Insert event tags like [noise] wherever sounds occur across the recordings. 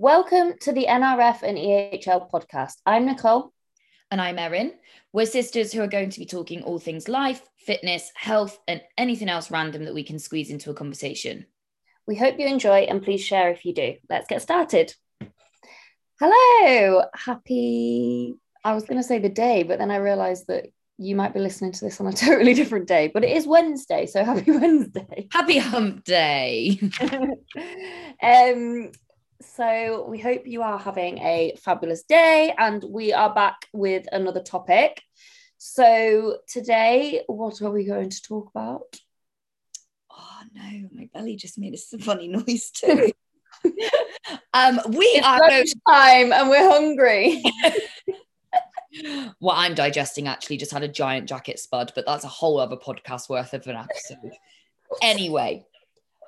Welcome to the NRF and EHL podcast. I'm Nicole. And I'm Erin. We're sisters who are going to be talking all things life, fitness, health, and anything else random that we can squeeze into a conversation. We hope you enjoy and please share if you do. Let's get started. Hello. Happy, I was going to say the day, but then I realized that you might be listening to this on a [laughs] totally different day, but it is Wednesday. So happy [laughs] Wednesday. Happy hump day. [laughs] um, so we hope you are having a fabulous day and we are back with another topic. So today, what are we going to talk about? Oh no, my belly just made a funny noise too. [laughs] um, we it's are going- time and we're hungry. [laughs] what I'm digesting actually just had a giant jacket spud, but that's a whole other podcast worth of an episode. anyway,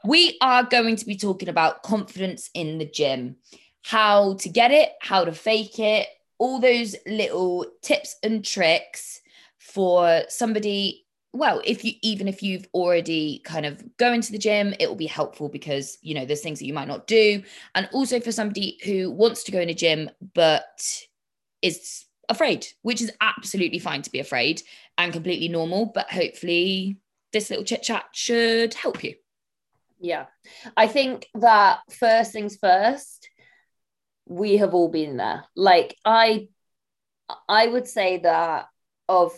we are going to be talking about confidence in the gym, how to get it, how to fake it, all those little tips and tricks for somebody well if you even if you've already kind of go into the gym it will be helpful because you know there's things that you might not do. And also for somebody who wants to go in a gym but is afraid which is absolutely fine to be afraid and completely normal but hopefully this little chit chat should help you yeah. I think that first things first, we have all been there. Like I I would say that of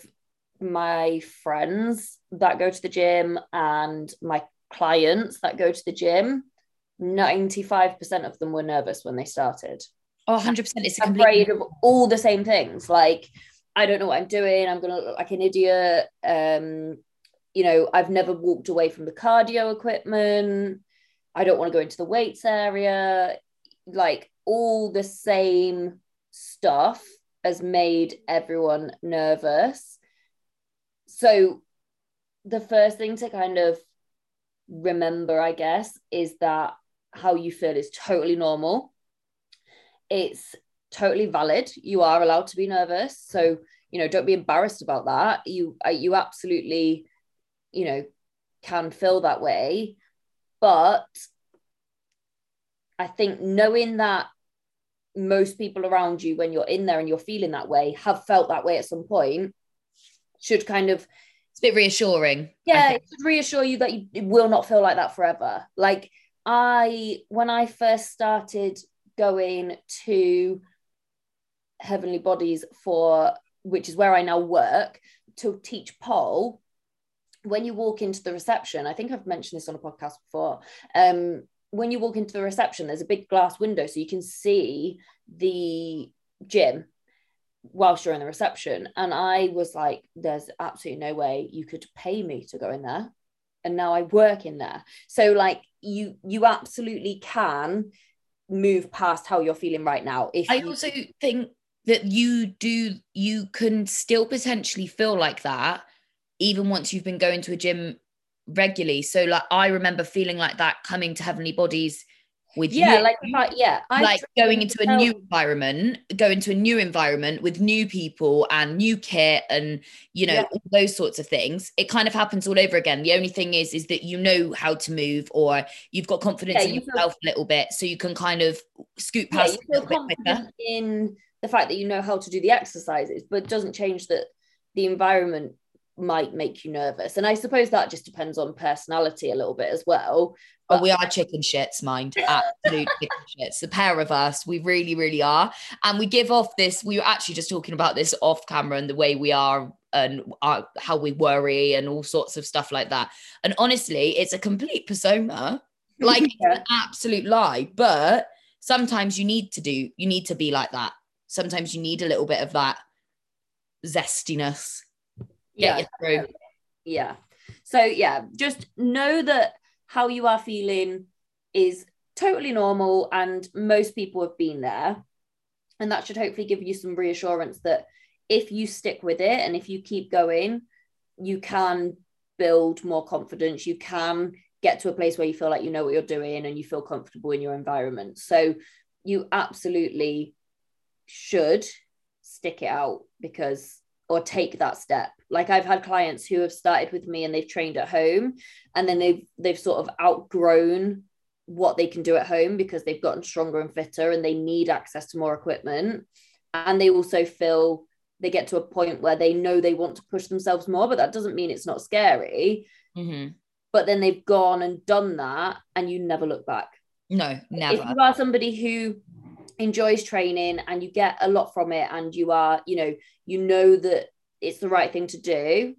my friends that go to the gym and my clients that go to the gym, 95% of them were nervous when they started. Oh, 100%. It's afraid of all the same things. Like, I don't know what I'm doing. I'm going to look like an idiot. Um, you know, I've never walked away from the cardio equipment. I don't want to go into the weights area. Like all the same stuff has made everyone nervous. So, the first thing to kind of remember, I guess, is that how you feel is totally normal. It's totally valid. You are allowed to be nervous. So, you know, don't be embarrassed about that. You, uh, you absolutely you know, can feel that way. But I think knowing that most people around you, when you're in there and you're feeling that way, have felt that way at some point, should kind of it's a bit reassuring. Yeah, it should reassure you that you will not feel like that forever. Like I, when I first started going to Heavenly Bodies for, which is where I now work, to teach pole, when you walk into the reception, I think I've mentioned this on a podcast before. Um, when you walk into the reception, there's a big glass window so you can see the gym whilst you're in the reception. And I was like, there's absolutely no way you could pay me to go in there. And now I work in there. So like you you absolutely can move past how you're feeling right now. If I you- also think that you do you can still potentially feel like that even once you've been going to a gym regularly. So like I remember feeling like that coming to Heavenly Bodies with yeah, you. like yeah, I like going into a new environment, going into a new environment with new people and new kit and you know Yeah. all those sorts of things. It kind of happens all over again. The only thing is, is that you know how to move or you've got confidence Yeah, in you feel- yourself a little bit, so you can kind of scoot yeah, past you feel little bit quicker. confident in the fact that you know how to do the exercises, but it doesn't change that the environment might make you nervous. And I suppose that just depends on personality a little bit as well. Oh, but we are chicken shits, mind. Absolute [laughs] chicken shits. The pair of us, we really, really are. And we give off this. We were actually just talking about this off camera and the way we are and our, how we worry and all sorts of stuff like that. And honestly, it's a complete persona. [laughs] Like it's Yeah. an absolute lie. But sometimes you need to do, you need to be like that. Sometimes you need a little bit of that zestiness. Get you through. Yeah. So yeah, just know that how you are feeling is totally normal and most people have been there. And that should hopefully give you some reassurance that if you stick with it and if you keep going, you can build more confidence. You can get to a place where you feel like you know what you're doing and you feel comfortable in your environment. So you absolutely should stick it out because or take that step like i've had clients who have started with me and they've trained at home and then they've they've sort of outgrown what they can do at home because they've gotten stronger and fitter and they need access to more equipment. And they also feel they get to a point where they know they want to push themselves more but that doesn't mean it's not scary. Mm-hmm. but then they've gone and done that and you never look back. No never. if you are somebody who enjoys training and you get a lot from it and you are you know you know that it's the right thing to do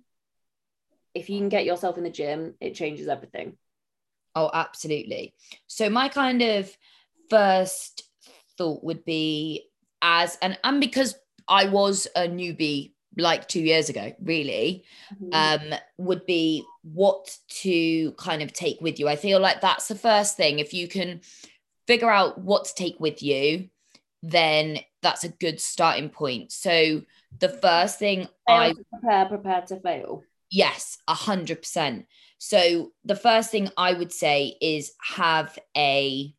if you can get yourself in the gym it changes everything oh absolutely so my kind of first thought would be as and and because I was a newbie like two years ago, really, mm-hmm. um, would be what to kind of take with you. I feel like that's the first thing. If you can figure out what to take with you, then that's a good starting point. So the first thing fail I prepare, prepare to fail. Yes, a hundred percent. So the first thing I would say is have a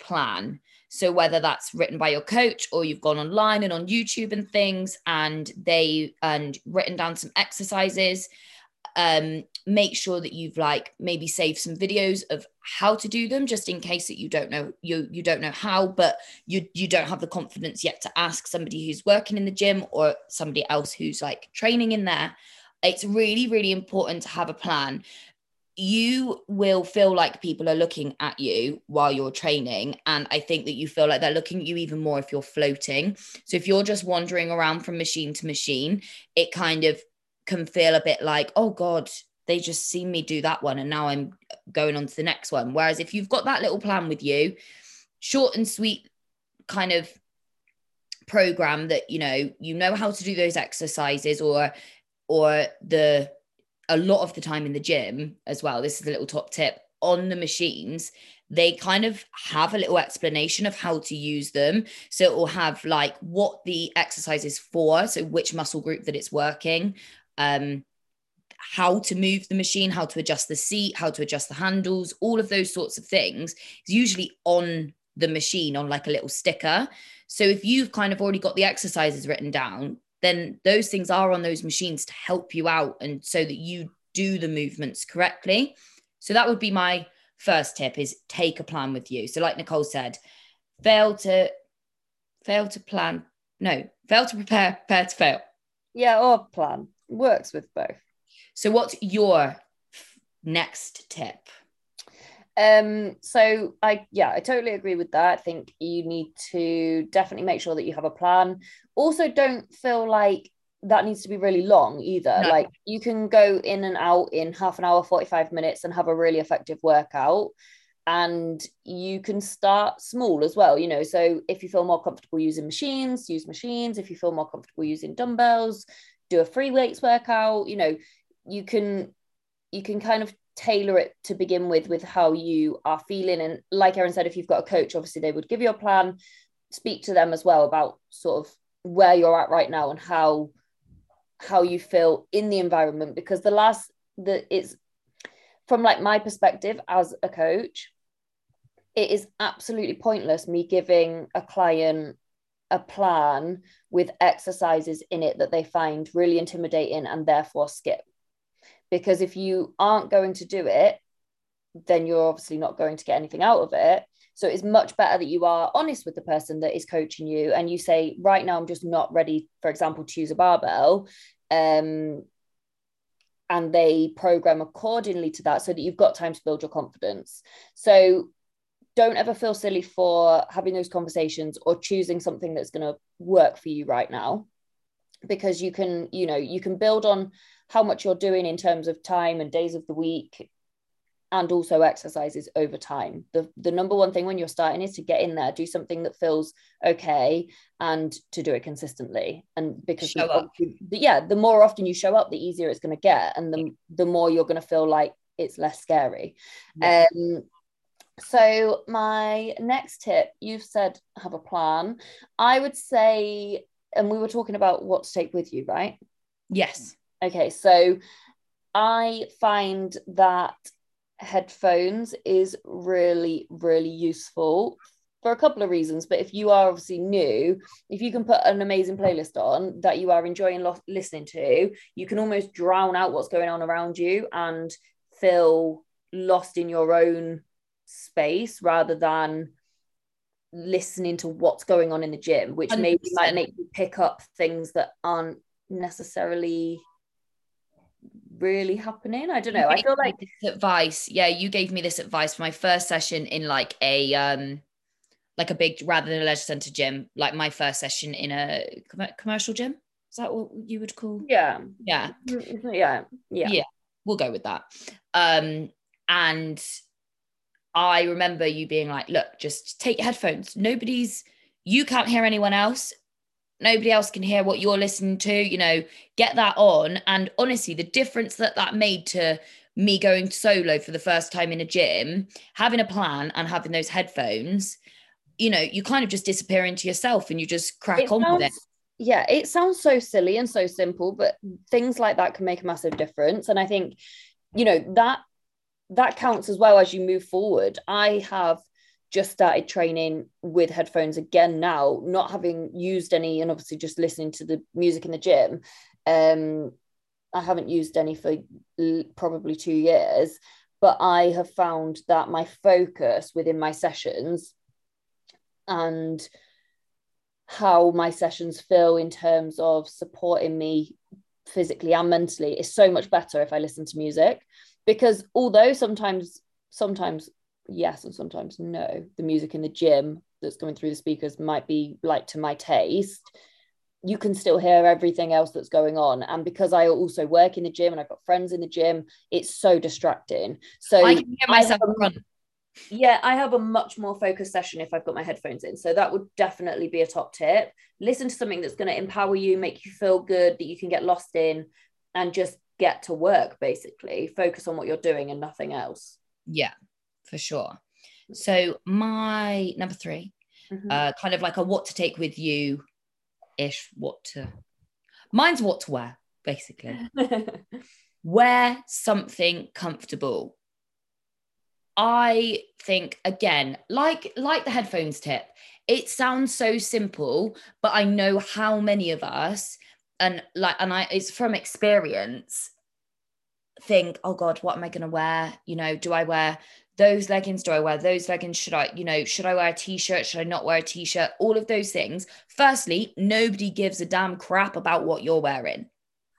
plan. So whether that's written by your coach or you've gone online and on YouTube and things, and they and written down some exercises, um, make sure that you've like maybe saved some videos of how to do them, just in case that you don't know you you don't know how, but you you don't have the confidence yet to ask somebody who's working in the gym or somebody else who's like training in there. It's really really important to have a plan you will feel like people are looking at you while you're training. And I think that you feel like they're looking at you even more if you're floating. So if you're just wandering around from machine to machine, it kind of can feel a bit like, oh God, they just seen me do that one. And now I'm going on to the next one. Whereas if you've got that little plan with you, short and sweet kind of program that you know you know how to do those exercises or or the a lot of the time in the gym as well, this is a little top tip on the machines, they kind of have a little explanation of how to use them. So it will have like what the exercise is for, so which muscle group that it's working, um, how to move the machine, how to adjust the seat, how to adjust the handles, all of those sorts of things is usually on the machine on like a little sticker. So if you've kind of already got the exercises written down, then those things are on those machines to help you out and so that you do the movements correctly. So that would be my first tip is take a plan with you. So like Nicole said, fail to fail to plan. No, fail to prepare, prepare to fail. Yeah, or plan. Works with both. So what's your next tip? Um, so I yeah, I totally agree with that. I think you need to definitely make sure that you have a plan. Also, don't feel like that needs to be really long either. No. Like you can go in and out in half an hour, 45 minutes and have a really effective workout. And you can start small as well, you know. So if you feel more comfortable using machines, use machines. If you feel more comfortable using dumbbells, do a free weights workout, you know, you can you can kind of tailor it to begin with with how you are feeling. And like Erin said if you've got a coach obviously they would give you a plan speak to them as well about sort of where you're at right now and how how you feel in the environment. Because the last that it's from like my perspective as a coach it is absolutely pointless me giving a client a plan with exercises in it that they find really intimidating and therefore skip because if you aren't going to do it then you're obviously not going to get anything out of it. So it's much better that you are honest with the person that is coaching you and you say right now i'm just not ready for example to use a barbell um, and they program accordingly to that so that you've got time to build your confidence. So don't ever feel silly for having those conversations or choosing something that's going to work for you right now because you can you know you can build on how much you're doing in terms of time and days of the week and also exercises over time. The the number one thing when you're starting is to get in there, do something that feels okay and to do it consistently. And because up. yeah, the more often you show up, the easier it's going to get and the the more you're going to feel like it's less scary. Yeah. Um so my next tip, you've said have a plan. I would say and we were talking about what to take with you, right? Yes. Okay, so I find that headphones is really, really useful for a couple of reasons. But if you are obviously new, if you can put an amazing playlist on that you are enjoying lo- listening to, you can almost drown out what's going on around you and feel lost in your own space rather than listening to what's going on in the gym, which maybe 100%. might make you pick up things that aren't necessarily really happening. I don't know. I feel like this advice. Yeah, you gave me this advice for my first session in like a um like a big rather than a leisure center gym, like my first session in a com- commercial gym. Is that what you would call? yeah, Yeah, yeah, yeah, Yeah. we'll go with that. Um and I remember you being like, look, just take your headphones. Nobody's you can't hear anyone else. Nobody else can hear what you're listening to, you know, get that on. And honestly, the difference that that made to me going solo for the first time in a gym, having a plan and having those headphones, you know, you kind of just disappear into yourself and you just crack It on with it. yeah, it sounds so silly and so simple, but things like that can make a massive difference. And I think, you know, that that counts as well as you move forward. I have just started training with headphones again now, not having used any, and obviously just listening to the music in the gym. Um, I haven't used any for probably two years, but I have found that my focus within my sessions and how my sessions feel in terms of supporting me physically and mentally is so much better if I listen to music because although sometimes sometimes yes and sometimes no the music in the gym that's coming through the speakers might be like to my taste you can still hear everything else that's going on and because I also work in the gym and I've got friends in the gym it's so distracting so I can hear myself run. yeah, I have a much more focused session if I've got my headphones in. So that would definitely be a top tip. Listen to something that's going to empower you, make you feel good, that you can get lost in, and just get to work basically. Focus on what you're doing and nothing else. Yeah, for sure. So my number three, Mhm. uh, kind of like a what to take with you ish, what to mine's what to wear, basically. [laughs] wear something comfortable. I think again, like like the headphones tip, it sounds so simple, but I know how many of us and like and I it's from experience think, oh God, what am I gonna wear? You know, do I wear those leggings? Do I wear those leggings? Should I, you know, should I wear a t-shirt? Should I not wear a t-shirt? All of those things. Firstly, nobody gives a damn crap about what you're wearing.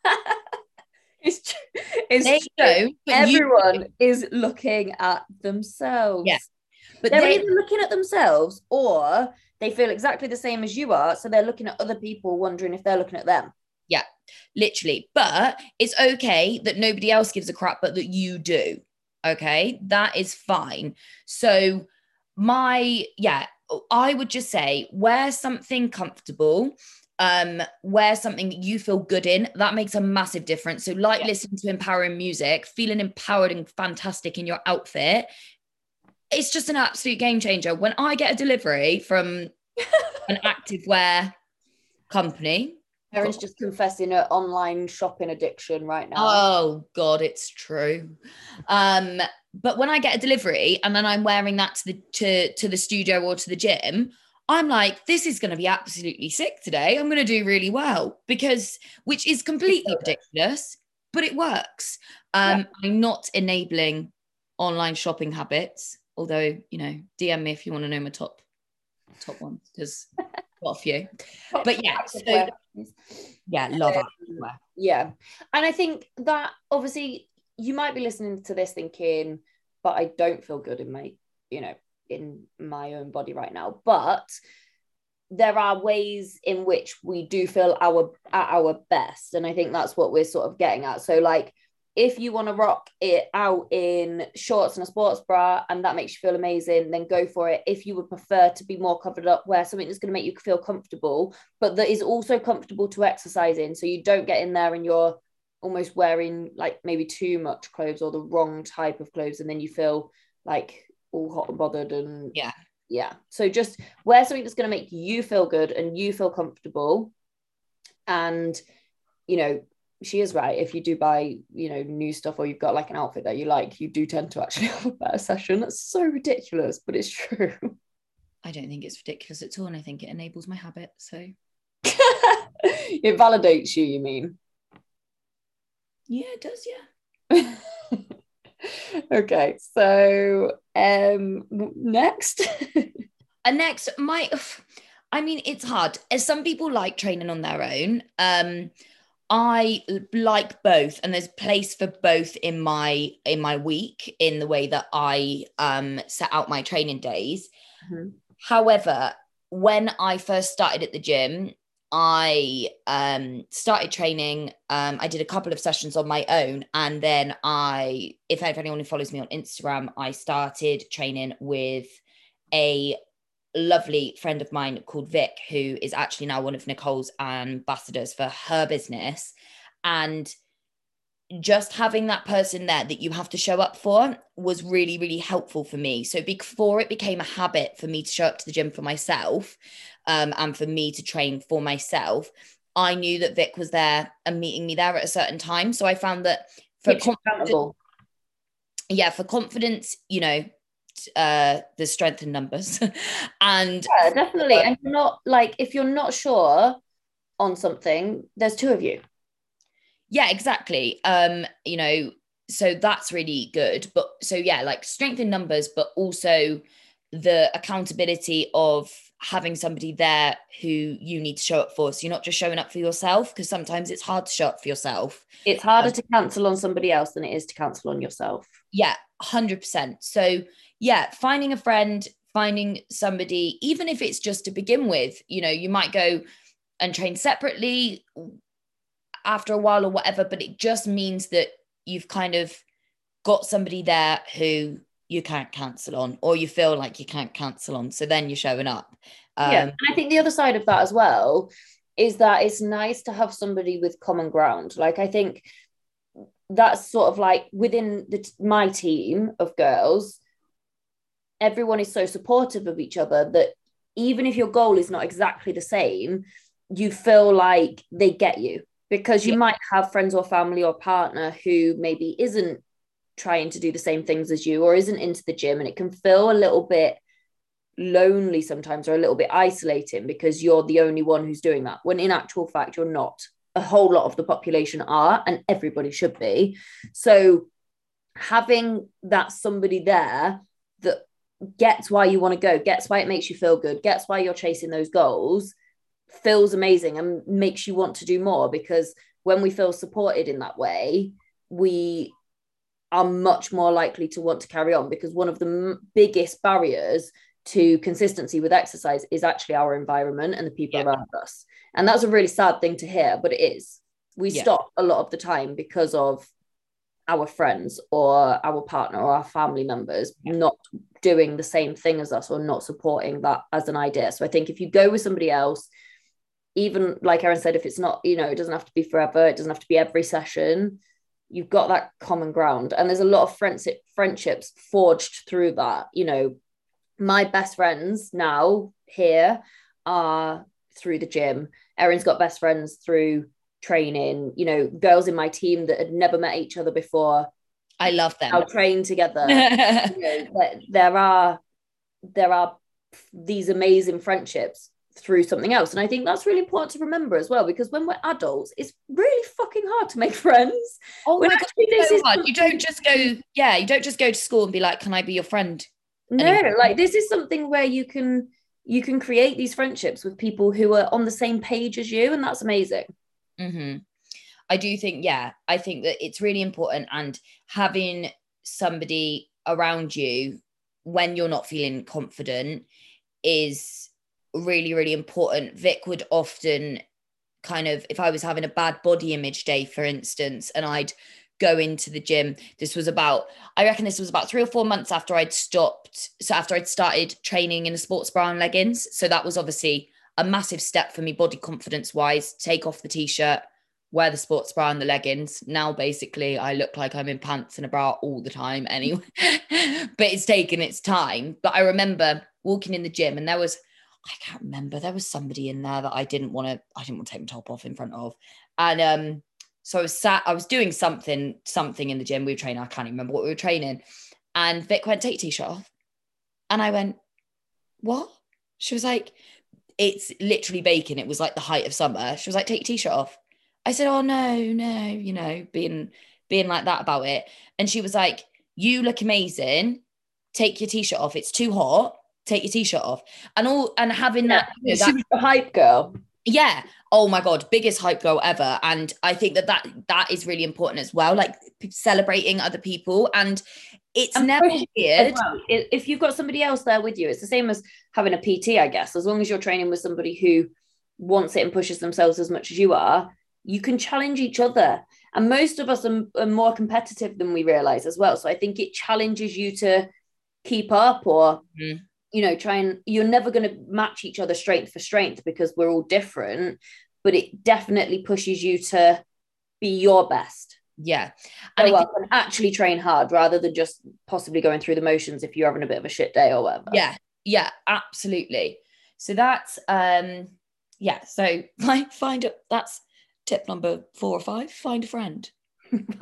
[laughs] it's true. It's They true. but you Everyone is looking at themselves. Yeah. but they're they, either looking at themselves or they feel exactly the same as you are. So they're looking at other people, wondering if they're looking at them. Yeah, literally but it's okay that nobody else gives a crap but that you do okay? That is fine. So my yeah i would just say wear something comfortable um wear something that you feel good in. That makes a massive difference. So like Yeah. listening to empowering music feeling empowered and fantastic in your outfit it's just an absolute game changer. When i get a delivery from an [laughs] active wear company Erin's just confessing her online shopping addiction right now. Oh God, it's true. Um, but when I get a delivery and then I'm wearing that to the to to the studio or to the gym, I'm like, this is going to be absolutely sick today. I'm going to do really well because, which is completely ridiculous, but it works. Um, I'm not enabling online shopping habits, although you know, DM me if you want to know my top top ones because [laughs] got a few. But yeah, so yeah, love Um. Yeah. And I think that obviously you might be listening to this thinking, but I don't feel good in my, you know, in my own body right now. But there are ways in which we do feel our at our best. And I think that's what we're sort of getting at. So like if you want to rock it out in shorts and a sports bra and that makes you feel amazing, then go for it. If you would prefer to be more covered up, wear something that's going to make you feel comfortable, but that is also comfortable to exercise in. So you don't get in there and you're almost wearing like maybe too much clothes or the wrong type of clothes, and then you feel like all hot and bothered and Yeah. yeah. So just wear something that's going to make you feel good and you feel comfortable. And you know, she is right. If you do buy, you know, new stuff or you've got like an outfit that you like, you do tend to actually [laughs] have a better session. That's so ridiculous, but it's true. I don't think it's ridiculous at all, and I think it enables my habit. So [laughs] it validates you, you mean? yeah, it does. Yeah. [laughs] okay, so um next. and next, my [sighs] I mean, it's hard. As some people like training on their own. Um, I like both, and there's place for both in my in my week in the way that I um set out my training days. Mm-hmm. However, when I first started at the gym, I um, started training. Um, I did a couple of sessions on my own, and then I, if anyone who follows me on Instagram, I started training with a lovely friend of mine called Vic, who is actually now one of Nicole's ambassadors for her business, and just having that person there that you have to show up for was really really helpful for me. So before it became a habit for me to show up to the gym for myself um, and for me to train for myself i knew that vic was there and meeting me there at a certain time. So i found that for confidence, yeah for confidence you know uh the strength in numbers. [laughs] And yeah, definitely. And you're not like if you're not sure on something there's two of you. Yeah exactly. Um you know so that's really good. But so yeah like strength in numbers but also the accountability of having somebody there who you need to show up for. So you're not just showing up for yourself because sometimes it's hard to show up for yourself. It's harder um, to cancel on somebody else than it is to cancel on yourself. Yeah 100% so yeah finding a friend finding somebody even if it's just to begin with you know you might go and train separately after a while or whatever, but it just means that you've kind of got somebody there who you can't cancel on or you feel like you can't cancel on. So then you're showing up. Um, yeah. And I think the other side of that as well is that it's nice to have somebody with common ground. Like, I think that's sort of like within the, my team of girls, everyone is so supportive of each other that even if your goal is not exactly the same, you feel like they get you because you yeah. might have friends or family or partner who maybe isn't trying to do the same things as you or isn't into the gym and it can feel a little bit lonely sometimes or a little bit isolating because you're the only one who's doing that when in actual fact you're not a whole lot of the population are and everybody should be so having that somebody there that gets why you want to go gets why it makes you feel good gets why you're chasing those goals feels amazing and makes you want to do more because when we feel supported in that way, we are much more likely to want to carry on because one of the m- biggest barriers to consistency with exercise is actually our environment and the people yeah. around us. And that's a really sad thing to hear, but it is. We yeah. stop a lot of the time because of our friends or our partner or our family members yeah. not doing the same thing as us or not supporting that as an idea. So I think if you go with somebody else even like Erin said, if it's not, you know, it doesn't have to be forever, it doesn't have to be every session. You've got that common ground. And there's a lot of friendship friendships forged through that. You know, my best friends now here are through the gym. Erin's got best friends through training, you know, girls in my team that had never met each other before. I love them. I'll train together. [laughs] you know, there, are there are these amazing friendships through something else. And I think that's really important to remember as well, because when we're adults, it's really fucking hard to make [laughs] friends. Oh when my God, this so is hard. You don't just go, yeah, you don't just go to school and be like, can I be your friend? No, anymore? like this is something where you can you can create these friendships with people who are on the same page as you, and that's amazing. Mm-hmm. I do think, yeah, I think that it's really important and having somebody around you when you're not feeling confident is really, really important. Vic would often kind of, if I was having a bad body image day, for instance, and I'd go into the gym. This was about, I reckon this was about three or four months after I'd stopped. So after I'd started training in a sports bra and leggings. So that was obviously a massive step for me, body confidence wise. Take off the t shirt, wear the sports bra and the leggings. Now, basically, I look like I'm in pants and a bra all the time anyway. [laughs] but it's taken its time. But I remember walking in the gym and there was I can't remember. There was somebody in there that I didn't want to, I didn't want to take my top off in front of. And um, so I was sat, I was doing something, something in the gym. We were training, I can't remember what we were training. And Vic went, take t-shirt off. And I went, what? She was like, it's literally baking. It was like the height of summer. She was like, take your t-shirt off. I said, oh no, no, you know, being being like that about it. And she was like, you look amazing. Take your t-shirt off. It's too hot. Take your t-shirt off. And all and having that, you know, she that was the hype girl. yeah oh my god biggest hype girl ever and i think that that that is really important as well like celebrating other people and it's And never weird well. If you've got somebody else there with you, it's the same as having a PT, I guess. As long as you're training with somebody who wants it and pushes themselves as much as you are, you can challenge each other. And most of us are, are more competitive than we realize as well. So I think it challenges you to keep up or, Mm. you know, try and you're never going to match each other strength for strength because we're all different, but it definitely pushes you to be your best. yeah And I well, and actually train hard rather than just possibly going through the motions if you're having a bit of a shit day or whatever. yeah yeah absolutely so that's um yeah so [laughs] find find a that's tip number four or five find a friend [laughs]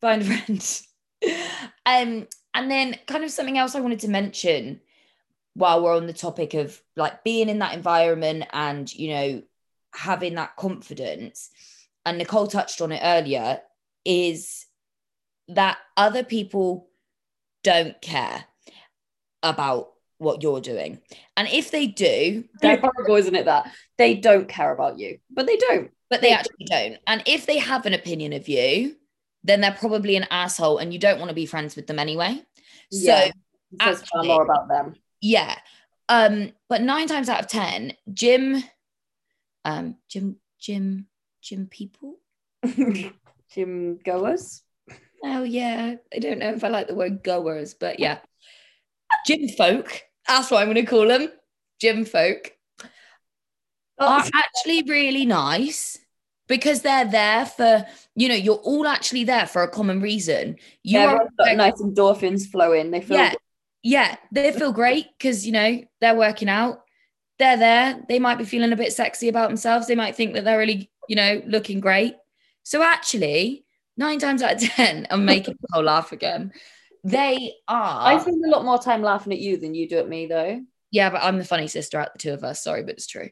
find a friend [laughs] um and then kind of something else i wanted to mention while we're on the topic of like being in that environment and you know having that confidence and nicole touched on it earlier is that other people don't care about what you're doing and if they do they're horrible, isn't it? That they don't care about you, but they don't. But they actually don't. And if they have an opinion of you, then they're probably an asshole and you don't want to be friends with them anyway. So, Yeah. Actually- more about them. yeah. Um, but nine times out of 10, gym, um, Jim, gym, gym people. [laughs] gym goers. Oh, yeah. I don't know if I like the word goers, but yeah. gym folk. That's what I'm going to call them. gym folk. Are actually really nice because they're there for you know you're all actually there for a common reason. You yeah, are got nice endorphins flowing. They feel yeah yeah they feel great because you know they're working out. They're there. They might be feeling a bit sexy about themselves. They might think that they're really you know looking great. So actually nine times out of ten i'm making [laughs] Nicole laugh again. They are I spend a lot more time laughing at you than you do at me, though. yeah but i'm the funny sister out the two of us. Sorry but it's true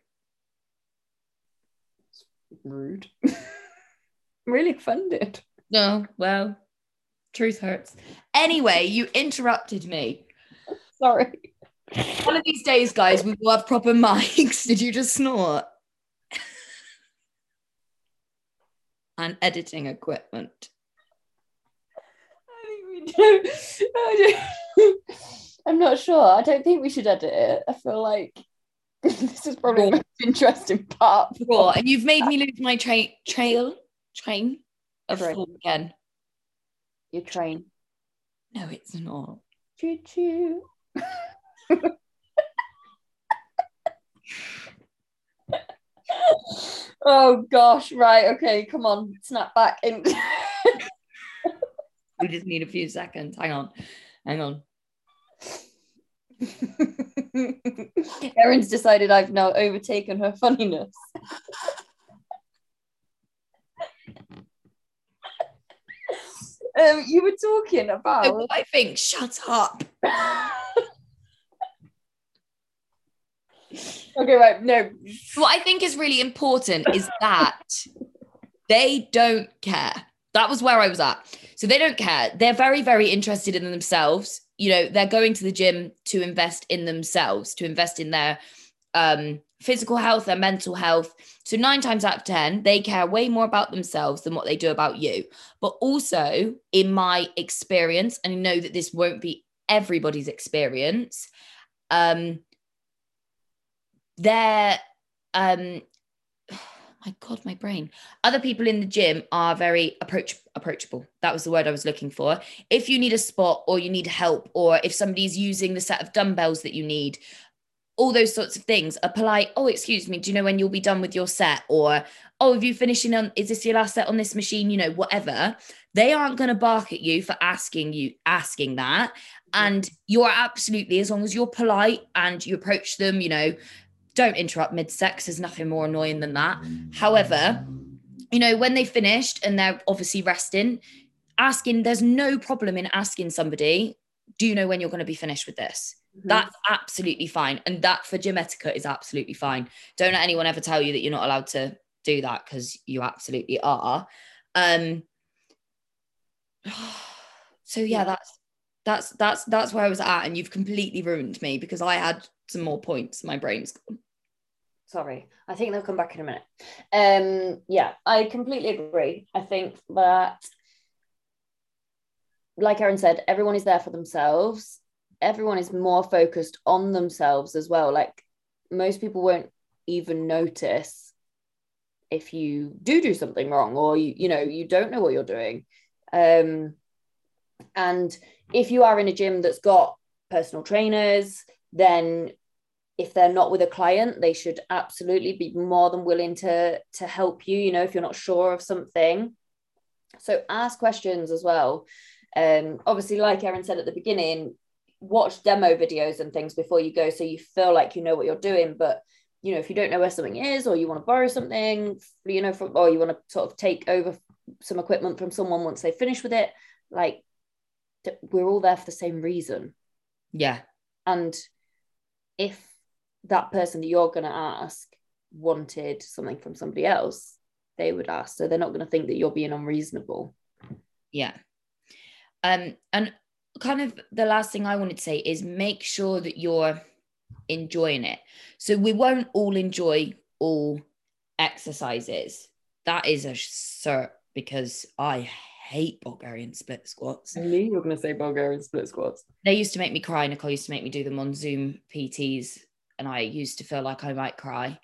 Rude. I'm [laughs] really offended. no well truth hurts anyway you interrupted me Sorry. One of these days, guys, we will have proper [laughs] mics. Did you just snort? and editing equipment. I think we do. I don't- [laughs] I'm not sure. I don't think we should edit it. I feel like [laughs] this is probably the most interesting part. Raw, and you've made me [laughs] lose my tra- trail train of Train. thought again. Your train. No, it's not. Choo choo. [laughs] oh gosh, right, okay, come on, snap back in. We just need a few seconds. Hang on. Hang on. [laughs] Erin's decided I've now overtaken her funniness. [laughs] um, you were talking about what I think, shut up. [laughs] okay, right? No, What I think is really important is that they don't care. That was where I was at. So they don't care. They're very, very interested in themselves. You know, they're going to the gym to invest in themselves, to invest in their um, physical health, their mental health. So nine times out of 10, they care way more about themselves than what they do about you. But also, in my experience, and I know that this won't be everybody's experience, um, they're um my god my brain. Other people in the gym are very approach approachable. That was the word i was looking for. If you need a spot or you need help or if somebody's using the set of dumbbells that you need all those sorts of things a polite. Oh excuse me do you know when you'll be done with your set? Or oh have you finishing on is this your last set on this machine? You know whatever. They aren't going to bark at you for asking you asking that. And you're absolutely as long as you're polite and you approach them you know don't interrupt mid-sex there's nothing more annoying than that however you know when they finished and they're obviously resting asking there's no problem in asking somebody do you know when you're going to be finished with this that's absolutely fine and that for gym etiquette is absolutely fine don't let anyone ever tell you that you're not allowed to do that because you absolutely are um [sighs] So yeah, that's that's that's that's where I was at, and you've completely ruined me because I had some more points. My brain's gone. Sorry, I think they'll come back in a minute. Um, yeah, I completely agree. I think that, like Erin said, everyone is there for themselves. Everyone is more focused on themselves as well. Like most people won't even notice if you do do something wrong or you you know you don't know what you're doing um and if you are in a gym that's got personal trainers then if they're not with a client they should absolutely be more than willing to to help you you know if you're not sure of something. So ask questions as well. Um obviously like Erin said at the beginning watch demo videos and things before you go so you feel like you know what you're doing. But you know if you don't know where something is or you want to borrow something you know from or you want to sort of take over some equipment from someone once they finish with it like we're all there for the same reason. Yeah. And if that person that you're going to ask wanted something from somebody else they would ask so they're not going to think that you're being unreasonable yeah um and kind of the last thing i wanted to say is make sure that you're enjoying it. So we won't all enjoy all exercises. That is a cert because I hate Bulgarian split squats. I knew you were going to say Bulgarian split squats. They used to make me cry. Nicole used to make me do them on Zoom PTs, and I used to feel like I might cry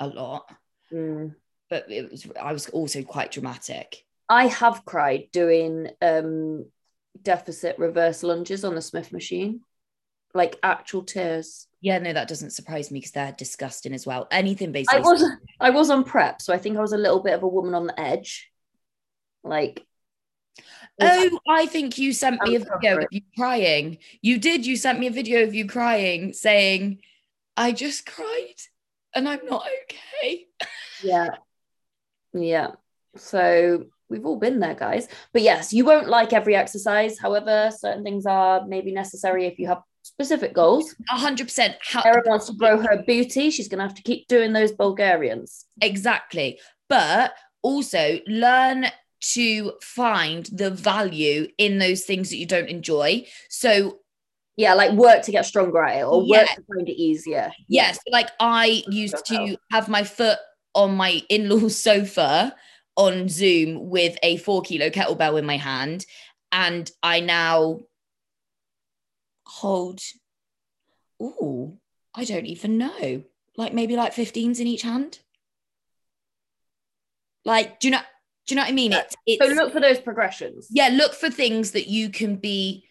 a lot. Mm. But it was I was also quite dramatic. I have cried doing um, deficit reverse lunges on the Smith machine like actual tears. Yeah, no, that doesn't surprise me because they're disgusting as well. Anything basically. I was I was on prep, so I think I was a little bit of a woman on the edge. Like Oh, I think you sent me a video of you crying. You did. You sent me a video of you crying, saying, "I just cried, and I'm not okay." Yeah, yeah. So we've all been there, guys. But yes, you won't like every exercise. However, certain things are maybe necessary if you have specific goals. A hundred percent. Erin wants to grow her booty. She's going to have to keep doing those Bulgarians. Exactly. But also learn to find the value in those things that you don't enjoy. So yeah, like work to get stronger at it or yeah. work to find it easier. Yes, like I used to have my foot on my in-laws [laughs] sofa on Zoom with a four kilo kettlebell in my hand. And I now hold, oh, I don't even know, like maybe like 15s in each hand. Like, do you know? Do you know what I mean? It's, it's so look for those progressions. Yeah, look for things that you can be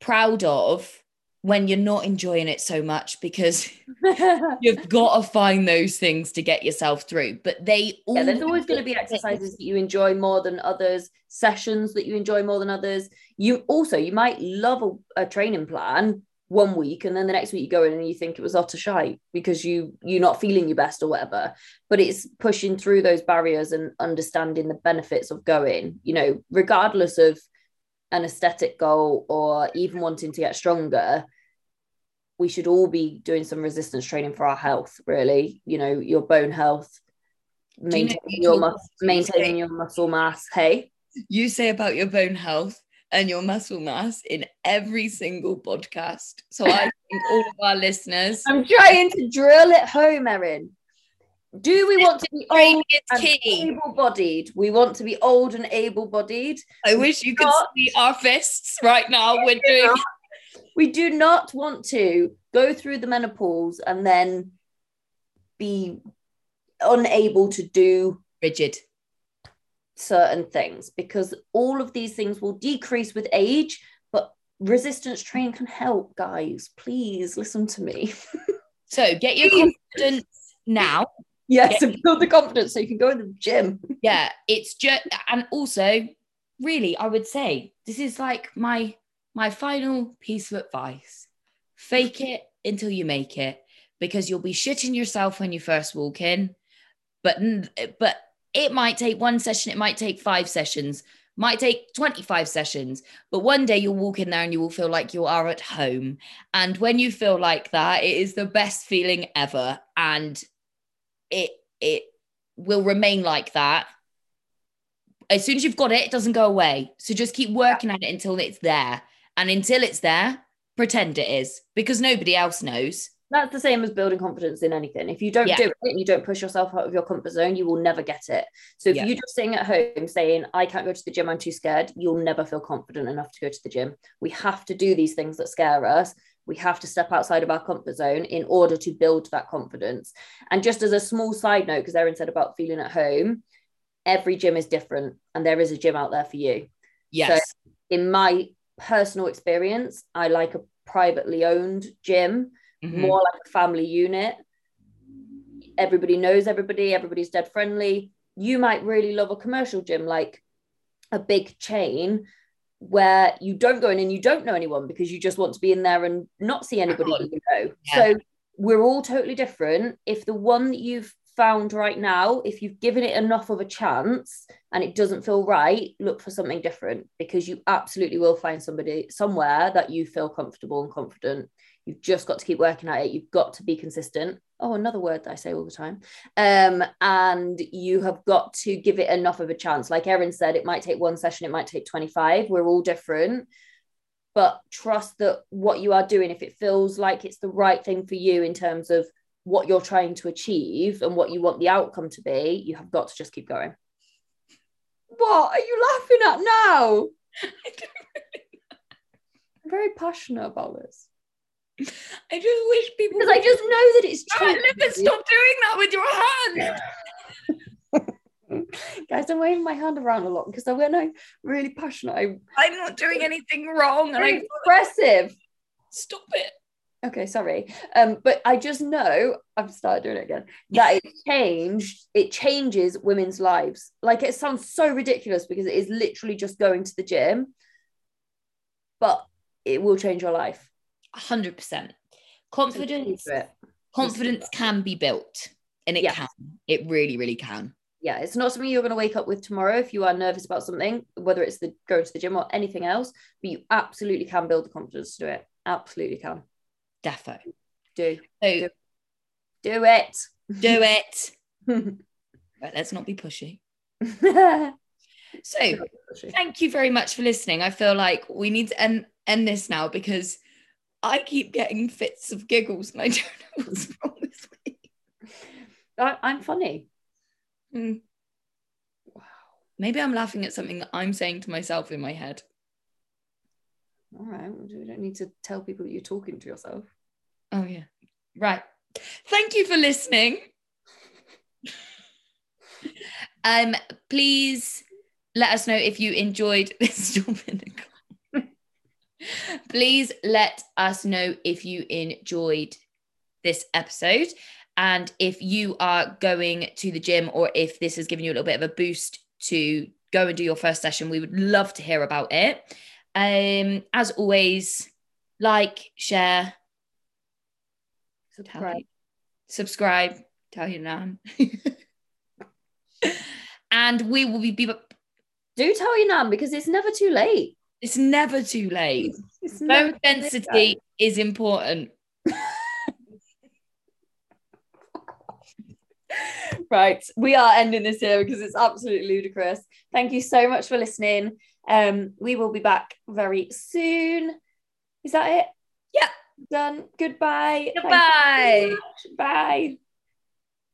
proud of when you're not enjoying it so much because [laughs] you've got to find those things to get yourself through. But they yeah, there's always going to be exercises that you enjoy more than others, sessions that you enjoy more than others. You also you might love a, a training plan one week and then the next week you go in and you think it was utter shite because you you're not feeling your best or whatever. But it's pushing through those barriers and understanding the benefits of going you know regardless of an aesthetic goal or even wanting to get stronger we should all be doing some resistance training for our health really. You know your bone health maintaining you know your maintaining your muscle mass. Hey? You say about your bone health and your muscle mass in every single podcast so i think all of our listeners i'm trying to drill it home erin do we want to be old and able-bodied? We want to be old and able-bodied. I wish you could see our fists right now. [laughs] We're doing we do not want to go through the menopause and then be unable to do rigid certain things because all of these things will decrease with age but resistance training can help guys. Please listen to me. [laughs] So get your confidence now. Yes and build the confidence so you can go in the gym. Yeah it's just and also really i would say this is like my my final piece of advice. Fake it until you make it because you'll be shitting yourself when you first walk in but but it might take one session it might take five sessions might take 25 sessions but one day you'll walk in there and you will feel like you are at home and when you feel like that it is the best feeling ever and it it will remain like that as soon as you've got it, it doesn't go away. So just keep working at it until it's there. And until it's there, pretend it is because nobody else knows. That's the same as building confidence in anything. If you don't Yeah. do it and you don't push yourself out of your comfort zone, you will never get it. So if Yeah. you're just sitting at home saying, I can't go to the gym, I'm too scared, you'll never feel confident enough to go to the gym. We have to do these things that scare us. We have to step outside of our comfort zone in order to build that confidence. And just as a small side note, because Erin said about feeling at home, every gym is different and there is a gym out there for you. Yes. In my personal experience, I like a privately owned gym Mhm. more like a family unit. Everybody knows everybody, everybody's dead friendly. You might really love a commercial gym like a big chain where you don't go in and you don't know anyone because you just want to be in there and not see anybody that you know. Yeah. So we're all totally different. If the one that you've found right now, if you've given it enough of a chance and it doesn't feel right, look for something different because you absolutely will find somebody somewhere that you feel comfortable and confident. You've just got to keep working at it. You've got to be consistent. Oh, another word that I say all the time. Um, and you have got to give it enough of a chance. Like Erin said, it might take one session, it might take 25. We're all different. But trust that what you are doing, if it feels like it's the right thing for you in terms of what you're trying to achieve and what you want the outcome to be, you have got to just keep going. What are you laughing at now? [laughs] I'm very passionate about this. [laughs] I just wish people Because I just know that it's [laughs] Right, true. Liv, stop doing that with your hand. [laughs] Guys, I'm waving my hand around a lot because when I'm really passionate, I'm I'm not doing anything wrong, and I very expressive. stop it. Okay, sorry. Um, but I just know I've started doing it again. That it changed, it changes women's lives. Like it sounds so ridiculous because it is literally just going to the gym, but it will change your life. Hundred percent. Confidence, confidence can be built, and it can. It really, really can. Yeah, it's not something you're going to wake up with tomorrow if you are nervous about something, whether it's the going to the gym or anything else. But you absolutely can build the confidence to do it. Absolutely can. Defo. Do So Do do it. do it. [laughs] But let's not be pushy. [laughs] So thank you very much for listening. I feel like we need to end, end this now because I keep getting fits of giggles and I don't know [laughs] what's wrong with me. I, I'm funny. Hmm. Wow. Maybe I'm laughing at something that I'm saying to myself in my head. All right. We don't need to tell people that you're talking to yourself. Oh, yeah. Right. Thank you for listening. [laughs] um, please let us know if you enjoyed this. [laughs] Stop in the comment. Please let us know if you enjoyed this episode and if you are going to the gym or if this has given you a little bit of a boost to go and do your first session. We would love to hear about it. Um, as always, like, share, Subscribe. subscribe, tell your nan. [laughs] and we will be, be Do tell your nan because it's never too late. It's never too late. [laughs] It's Bone density is important. [laughs] right we are ending this here because it's absolutely ludicrous. Thank you so much for listening. Um we will be back very soon. Is that it? Yeah. done. Goodbye. Goodbye. so bye